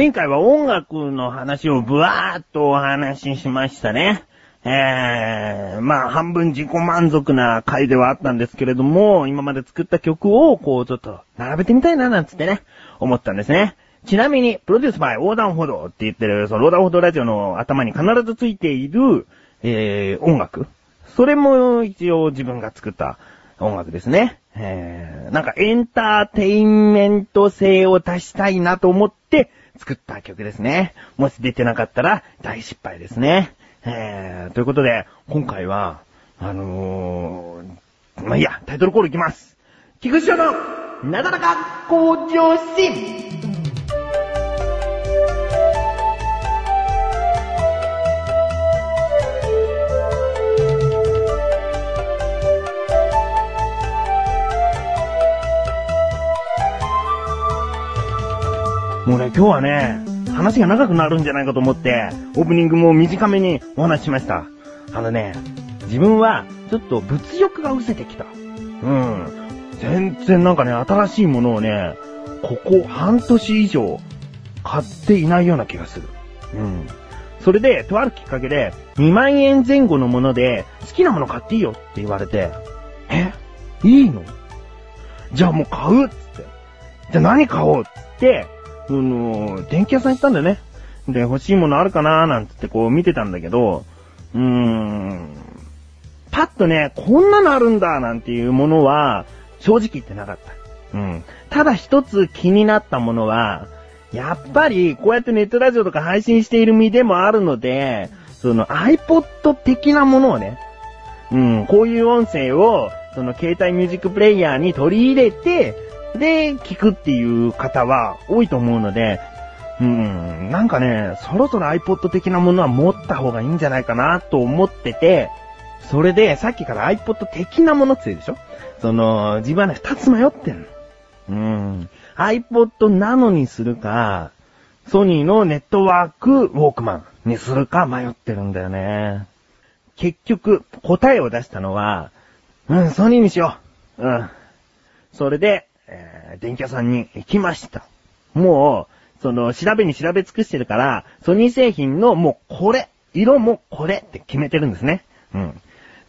前回は音楽の話をブワーっとお話ししましたね。えー、まあ半分自己満足な回ではあったんですけれども、今まで作った曲をこうちょっと並べてみたいななんつってね、思ったんですね。ちなみに、プロデュースバイ横断歩道って言ってる、その横断歩道ラジオの頭に必ずついている、えー、音楽。それも一応自分が作った音楽ですね。えー、なんかエンターテインメント性を足したいなと思って作った曲ですね。もし出てなかったら大失敗ですね。えー、ということで、今回は、あのー、まあ、いいや、タイトルコールいきます。菊池のなだらか向上心もうね、今日はね、話が長くなるんじゃないかと思って、オープニングも短めにお話ししました。あのね、自分は、ちょっと物欲が失せてきた。うん。全然なんかね、新しいものをね、ここ半年以上、買っていないような気がする。うん。それで、とあるきっかけで、2万円前後のもので、好きなもの買っていいよって言われて、え？いいの？じゃあもう買うっつって。じゃあ何買おうっつって、その、電気屋さん行ったんだよね。で、欲しいものあるかなーなんつってこう見てたんだけど、うーん、パッとね、こんなのあるんだなんていうものは、正直言ってなかった。うん。ただ一つ気になったものは、やっぱり、こうやってネットラジオとか配信している身でもあるので、その iPod 的なものをね、うん、こういう音声を、その携帯ミュージックプレイヤーに取り入れて、で、聞くっていう方は多いと思うので、うん、なんかね、そろそろ iPod 的なものは持った方がいいんじゃないかなと思ってて、それで、さっきから iPod 的なものって言うでしょ？その、自分はね、二つ迷ってんの。うん。iPod なのにするか、ソニーのネットワークウォークマンにするか迷ってるんだよね。結局、答えを出したのは、うん、ソニーにしよう。うん。それで、えー、電気屋さんに行きました。もう、その、調べに調べ尽くしてるから、ソニー製品のもうこれ、色もこれって決めてるんですね。うん。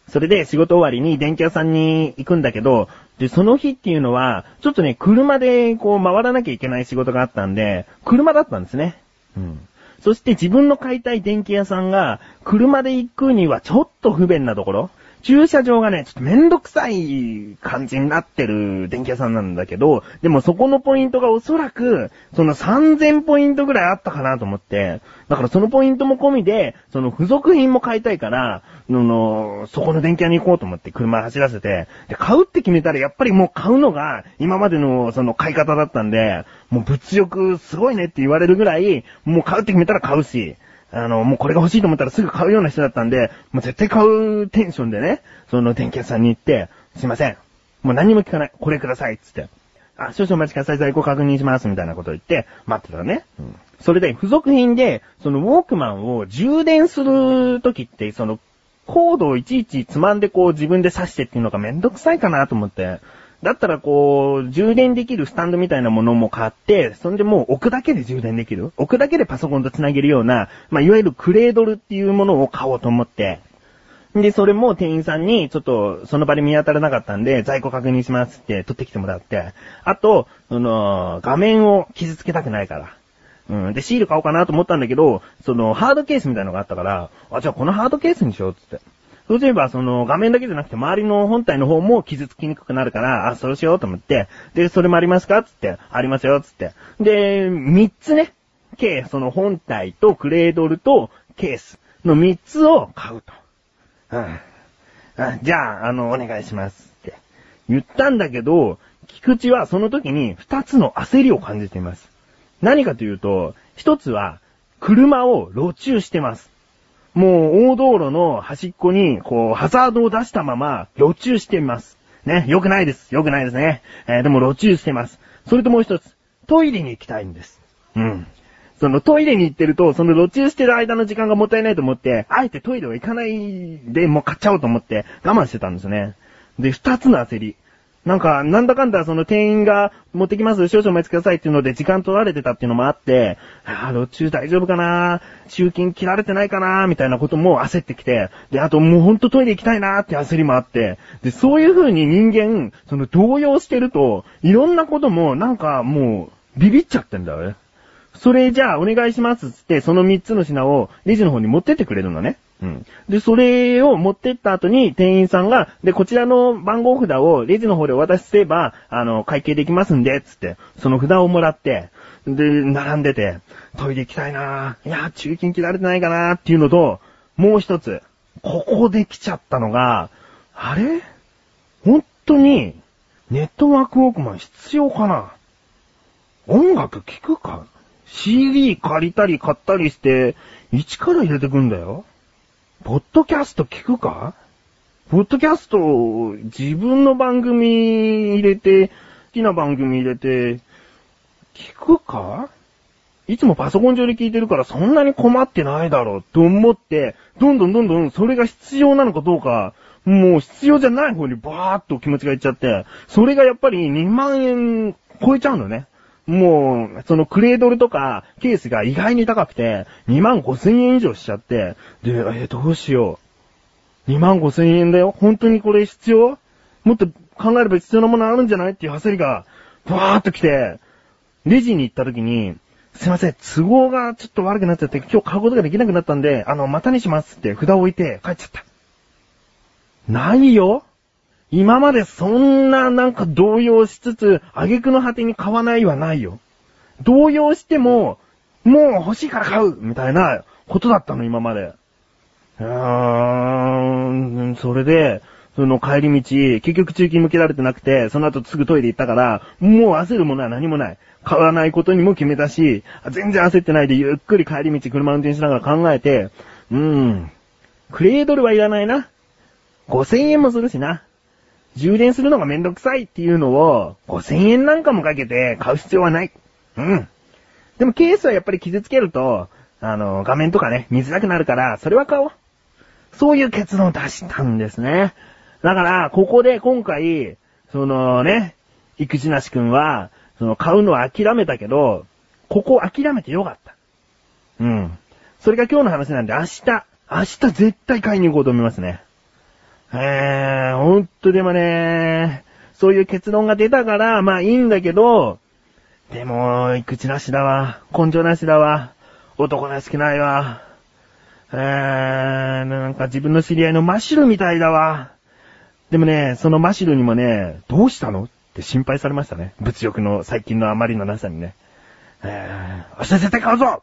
それで仕事終わりに電気屋さんに行くんだけど、で、その日っていうのは、ちょっとね、車でこう回らなきゃいけない仕事があったんで、車だったんですね。うん。そして自分の買いたい電気屋さんが、車で行くにはちょっと不便なところ。駐車場がね、ちょっとめんどくさい感じになってる電気屋さんなんだけど、でもそこのポイントがおそらく、その3000ポイントぐらいあったかなと思って、だからそのポイントも込みで、その付属品も買いたいから、のの、そこの電気屋に行こうと思って車走らせて、で、買うって決めたらやっぱりもう買うのが今までのその買い方だったんで、もう物欲すごいねって言われるぐらい、もう買うって決めたら買うし、あの、もうこれが欲しいと思ったらすぐ買うような人だったんで、もう絶対買うテンションでね、その電気屋さんに行って、すいません。もう何も聞かない。これください。つって。あ、少々お待ちください。在庫確認します。みたいなことを言って、待ってたらね。うん。それで、付属品で、そのウォークマンを充電するときって、その、コードをいちいちつまんでこう自分で挿してっていうのがめんどくさいかなと思って。だったらこう、充電できるスタンドみたいなものも買って、そんでもう置くだけで充電できる？置くだけでパソコンと繋げるような、まあ、いわゆるクレードルっていうものを買おうと思って。で、それも店員さんに、ちょっと、その場で見当たらなかったんで、在庫確認しますって取ってきてもらって。あと、その、画面を傷つけたくないから。うん。で、シール買おうかなと思ったんだけど、その、ハードケースみたいなのがあったから、あ、じゃあこのハードケースにしようっ、つって。そうすれば、その、画面だけじゃなくて、周りの本体の方も傷つきにくくなるから、あ、そうしようと思って、で、それもありますか？つって、ありますよ、つって。で、三つね、計、その本体とクレードルとケースの三つを買うと。うん。じゃあ、あの、お願いしますって言ったんだけど、菊池はその時に二つの焦りを感じています。何かというと、一つは、車を路中してます。もう大道路の端っこに、こう、ハザードを出したまま、路中しています。ね、良くないです。良くないですね。えー、でも路中してます。それともう一つ、トイレに行きたいんです。うん。そのトイレに行ってると、その路中してる間の時間がもったいないと思って、あえてトイレは行かないで、もう買っちゃおうと思って我慢してたんですね。で、二つの焦り。なんか、なんだかんだその店員が持ってきます、少々お待ちくださいっていうので時間取られてたっていうのもあって、ああ、路中大丈夫かな？中金切られてないかな？みたいなことも焦ってきて、で、あともうほんとトイレ行きたいなって焦りもあって、で、そういう風に人間、その動揺してると、いろんなこともなんかもう、ビビっちゃってんだよね。それじゃあお願いしますっつって、その3つの品をレジの方に持ってってくれるのね。うん。で、それを持ってった後に店員さんが、で、こちらの番号札をレジの方でお渡しすれば、あの、会計できますんで、つって、その札をもらって、で、並んでて、トイレ行きたいなぁ。いや、中金切られてないかなっていうのと、もう一つ、ここで来ちゃったのが、あれ？本当に、ネットワークウォークマン必要かな？音楽聴くか ?CD 借りたり買ったりして、一から入れてくんだよ。ポッドキャスト聞くか？ポッドキャスト、自分の番組入れて、好きな番組入れて、聞くか？いつもパソコン上で聞いてるからそんなに困ってないだろうと思って、どんどんどんどんそれが必要なのかどうか、もう必要じゃない方にバーっと気持ちがいっちゃって、それがやっぱり2万円超えちゃうのね。もう、そのクレードルとかケースが意外に高くて、2万5千円以上しちゃって、で、えーどうしよう。2万5千円だよ。本当にこれ必要？もっと考えれば必要なものあるんじゃない？っていう焦りが、バーっと来て、レジに行った時に、すいません、都合がちょっと悪くなっちゃって、今日買うことができなくなったんで、あの、またにしますって札を置いて帰っちゃった。ないよ今までそんななんか動揺しつつ、挙句の果てに買わないはないよ。動揺しても、もう欲しいから買うみたいなことだったの、今まで。うーん、それで、その帰り道、結局中金向けられてなくて、その後すぐトイレ行ったから、もう焦るものは何もない。買わないことにも決めたし、全然焦ってないでゆっくり帰り道車運転しながら考えて、うーん、クレードルはいらないな。5000円もするしな。充電するのがめんどくさいっていうのを、5000円なんかもかけて買う必要はない。うん。でもケースはやっぱり傷つけると、あの、画面とかね、見づらくなるから、それは買おう。そういう結論を出したんですね。だから、ここで今回、そのね、育児なし君は、その買うのは諦めたけど、ここ諦めてよかった。うん。それが今日の話なんで、明日、明日絶対買いに行こうと思いますね。えー、ほんとでもね、そういう結論が出たから、まあいいんだけど、でも、育児なしだわ。根性なしだわ。男らしくないわ。えー、なんか自分の知り合いのマシルみたいだわ。でもね、そのマシルにもね、どうしたの？って心配されましたね。物欲の最近のあまりのなさにね。えー、明日絶対買うぞ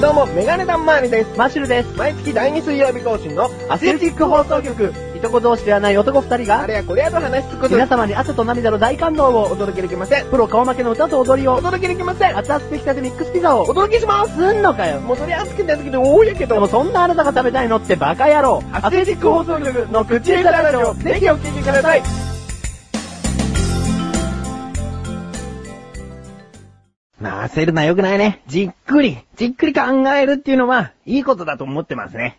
どうも、メガネタンマーニです。マッシュルです。毎月第2水曜日更新のアスレチック放送局。いとこ同士ではない男二人が、あれやこれやと話しつくこと皆様に汗と涙の大感動を、お届けできません。プロ顔負けの歌と踊りおを、届けできません。熱々できたてミックスピザを、お届けします。すんのかよ。もうそれ熱くてきて多いやけどでも、そんなあなたが食べたいのってバカ野郎。アスレチック放送局の口下手ラジオ、ぜひお聞きください。まあ焦るのは良くないね。じっくり、じっくり考えるっていうのは、いいことだと思ってますね。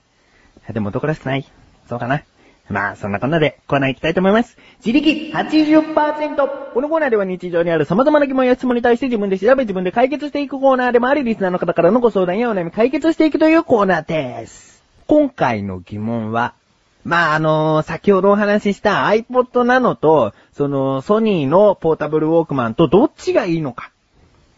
でも男らしくないそうかな。まあ、そんなこんなでコーナー行きたいと思います。自力 80%! このコーナーでは日常にある様々な疑問や質問に対して自分で調べ自分で解決していくコーナーでもあり、リスナーの方からのご相談やお悩み解決していくというコーナーです。今回の疑問は、まあ、あの先ほどお話しした iPod Nano と、その、ソニーのポータブルウォークマンとどっちがいいのか。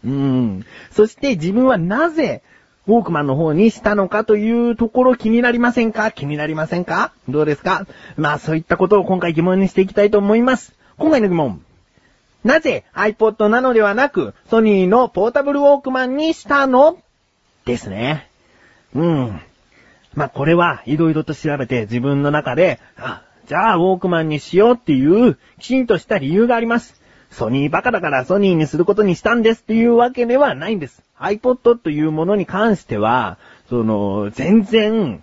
うん。そして自分はなぜ、ウォークマンの方にしたのかというところ気になりませんか？気になりませんか？どうですか？まあそういったことを今回疑問にしていきたいと思います。今回の疑問。なぜ iPod Nano ではなく、ソニーのポータブルウォークマンにしたの？ですね。うん。まあこれはいろいろと調べて自分の中で、あ、じゃあウォークマンにしようっていうきちんとした理由があります。ソニーバカだからソニーにすることにしたんですっていうわけではないんです。iPod というものに関しては、その、全然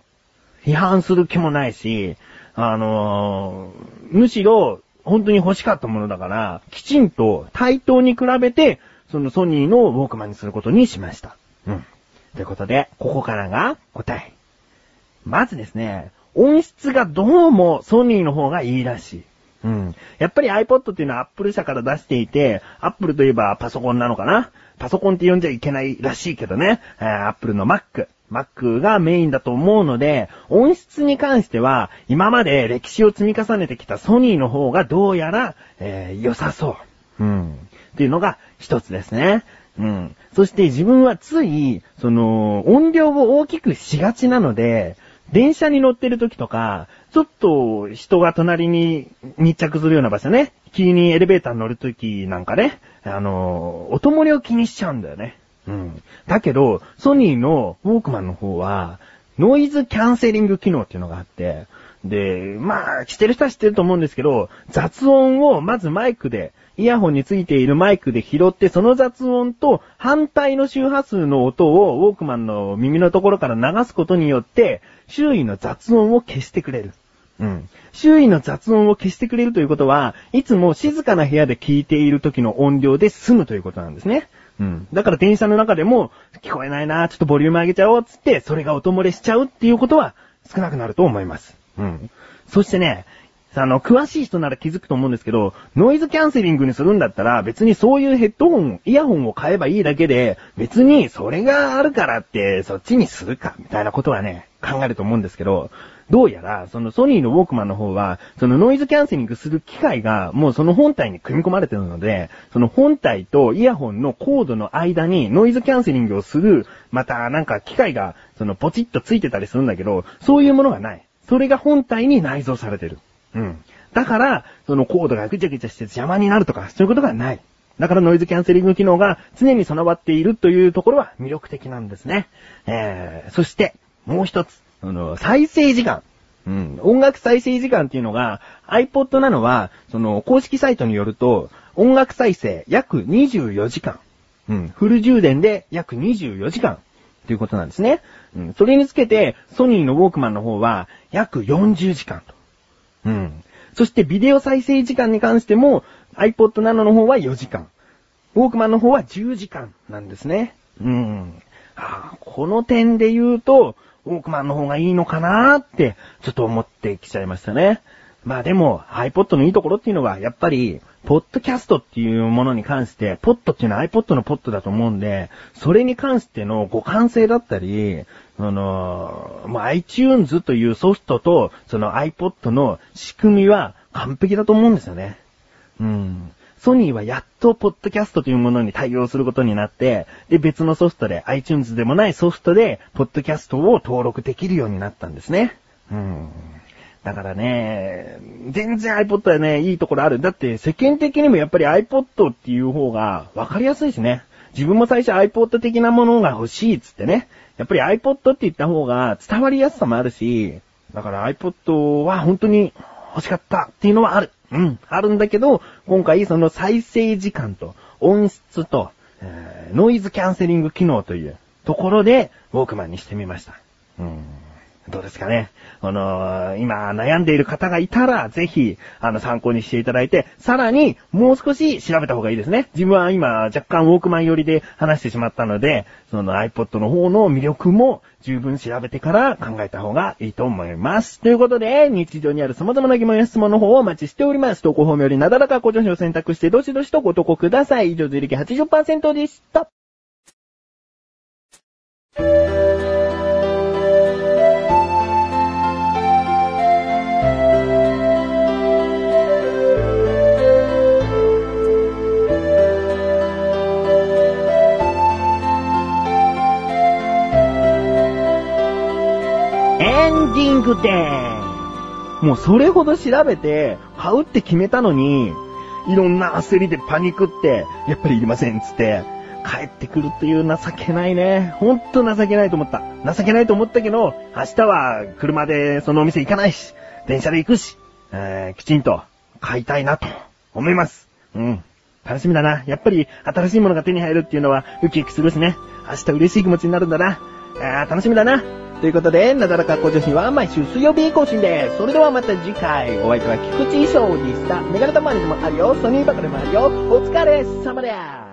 批判する気もないし、あのーむしろ本当に欲しかったものだから、きちんと対等に比べて、そのソニーのウォークマンにすることにしました。うん。ということで、ここからが答え。まずですね、音質がどうもソニーの方がいいらしい。うん。やっぱり iPod っていうのは Apple 社から出していて、Apple といえばパソコンなのかな？パソコンって呼んじゃいけないらしいけどね。えー、Apple の Mac。Mac がメインだと思うので、音質に関しては、今まで歴史を積み重ねてきたソニーの方がどうやら、えー、良さそう。うん。っていうのが一つですね。うん。そして自分はつい、その、音量を大きくしがちなので、電車に乗ってる時とか、ちょっと人が隣に密着するような場所ね。急にエレベーターに乗る時なんかね、あの、音漏れを気にしちゃうんだよね。うん。だけど、ソニーのウォークマンの方は、ノイズキャンセリング機能っていうのがあって、で、まあ、知ってる人は知ってると思うんですけど、雑音をまずマイクで、イヤホンについているマイクで拾って、その雑音と反対の周波数の音をウォークマンの耳のところから流すことによって、周囲の雑音を消してくれる。うん。周囲の雑音を消してくれるということは、いつも静かな部屋で聞いている時の音量で済むということなんですね。うん。だから電車の中でも、聞こえないなちょっとボリューム上げちゃおうっつって、それが音漏れしちゃうっていうことは少なくなると思います。うん。そしてね、あの、詳しい人なら気づくと思うんですけど、ノイズキャンセリングにするんだったら、別にそういうヘッドホン、イヤホンを買えばいいだけで、別にそれがあるからって、そっちにするか、みたいなことはね、考えると思うんですけど、どうやら、そのソニーのウォークマンの方は、そのノイズキャンセリングする機械が、もうその本体に組み込まれてるので、その本体とイヤホンのコードの間にノイズキャンセリングをする、またなんか機械が、そのポチッとついてたりするんだけど、そういうものがない。それが本体に内蔵されてる。うん。だから、そのコードがぐちゃぐちゃして邪魔になるとか、そういうことがない。だからノイズキャンセリング機能が常に備わっているというところは魅力的なんですね。えー、そして、もう一つ、あの、再生時間。うん、音楽再生時間っていうのが iPod なのは、その公式サイトによると、音楽再生約24時間。うん、フル充電で約24時間。ということなんですね。うん、それにつけて、ソニーのウォークマンの方は約40時間と。うん。そしてビデオ再生時間に関しても iPod Nano の方は4時間。ウォークマンの方は10時間なんですね。うん。あこの点で言うと、ウォークマンの方がいいのかなーって、ちょっと思ってきちゃいましたね。まあでも、iPod のいいところっていうのは、やっぱり、ポッドキャストっていうものに関して、ポッドっていうのは iPod のポッドだと思うんで、それに関しての互換性だったり、あのまあ、iTunes というソフトと、その iPod の仕組みは完璧だと思うんですよね。うん。ソニーはやっとポッドキャストというものに対応することになって、で、別のソフトで、iTunes でもないソフトで、ポッドキャストを登録できるようになったんですね。うん。だからね、全然 iPod はね、いいところある。だって世間的にもやっぱり iPod っていう方が分かりやすいしね。自分も最初 iPod 的なものが欲しいっつってね。やっぱり iPod って言った方が伝わりやすさもあるし、だから iPod は本当に欲しかったっていうのはある。うん、あるんだけど、今回その再生時間と音質と、えーノイズキャンセリング機能というところでウォークマンにしてみました。うんどうですかね。あのー今悩んでいる方がいたら、ぜひ、あの、参考にしていただいて、さらに、もう少し調べた方がいいですね。自分は今、若干ウォークマン寄りで話してしまったので、その iPod の方の魅力も十分調べてから考えた方がいいと思います。ということで、日常にある様々な疑問や質問の方をお待ちしております。投稿フォームよりなだらかご助手を選択して、どしどしとご投稿ください。以上、自力80%でした。ンディングでーす。もうそれほど調べて、買うって決めたのに、いろんな焦りでパニックって、やっぱりいりませんっつって、帰ってくるっていう情けないね。ほんと情けないと思った。情けないと思ったけど、明日は車でそのお店行かないし、電車で行くし、えー、きちんと買いたいなと思います。うん。楽しみだな。やっぱり新しいものが手に入るっていうのはウキウキするしね。明日嬉しい気持ちになるんだな。あー楽しみだな。ということで、なだらか向上心は毎週水曜日更新です。それではまた次回、お相手は菊池翔でした。メガネタマネでもあるよ。ソニーバカでもあるよ。お疲れ様です。